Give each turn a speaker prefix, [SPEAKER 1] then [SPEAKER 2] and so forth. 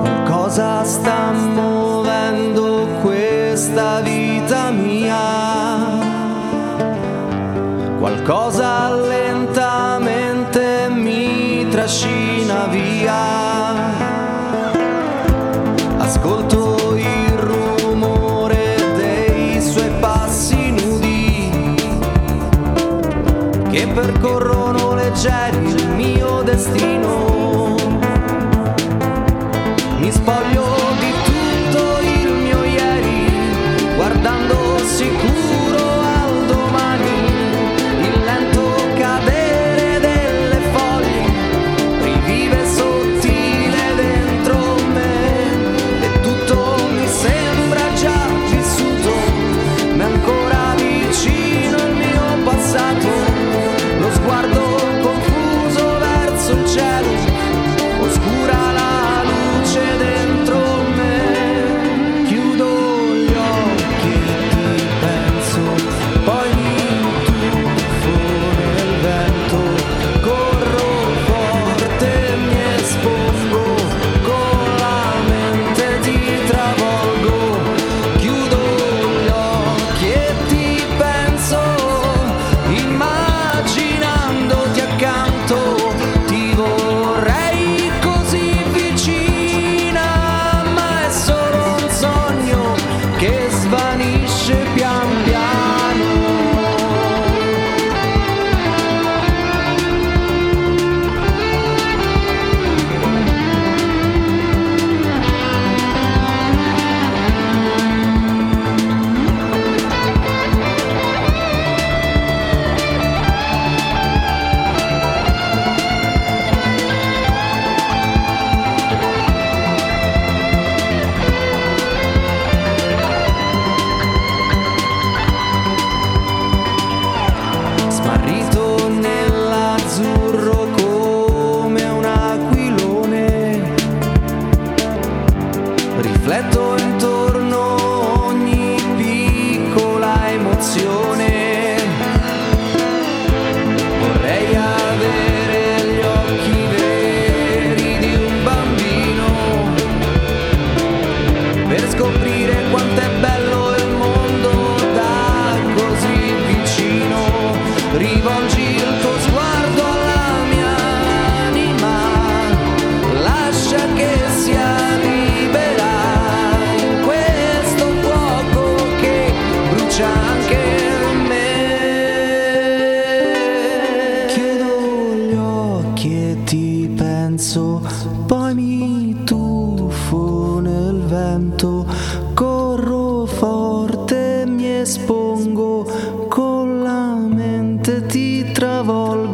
[SPEAKER 1] Qualcosa sta muovendo questa vita mia. Qualcosa lentamente mi trascina via. Ascolto percorrono leggeri il mio destino. emozioni vento, corro forte, mi espongo, con la mente ti travolgo.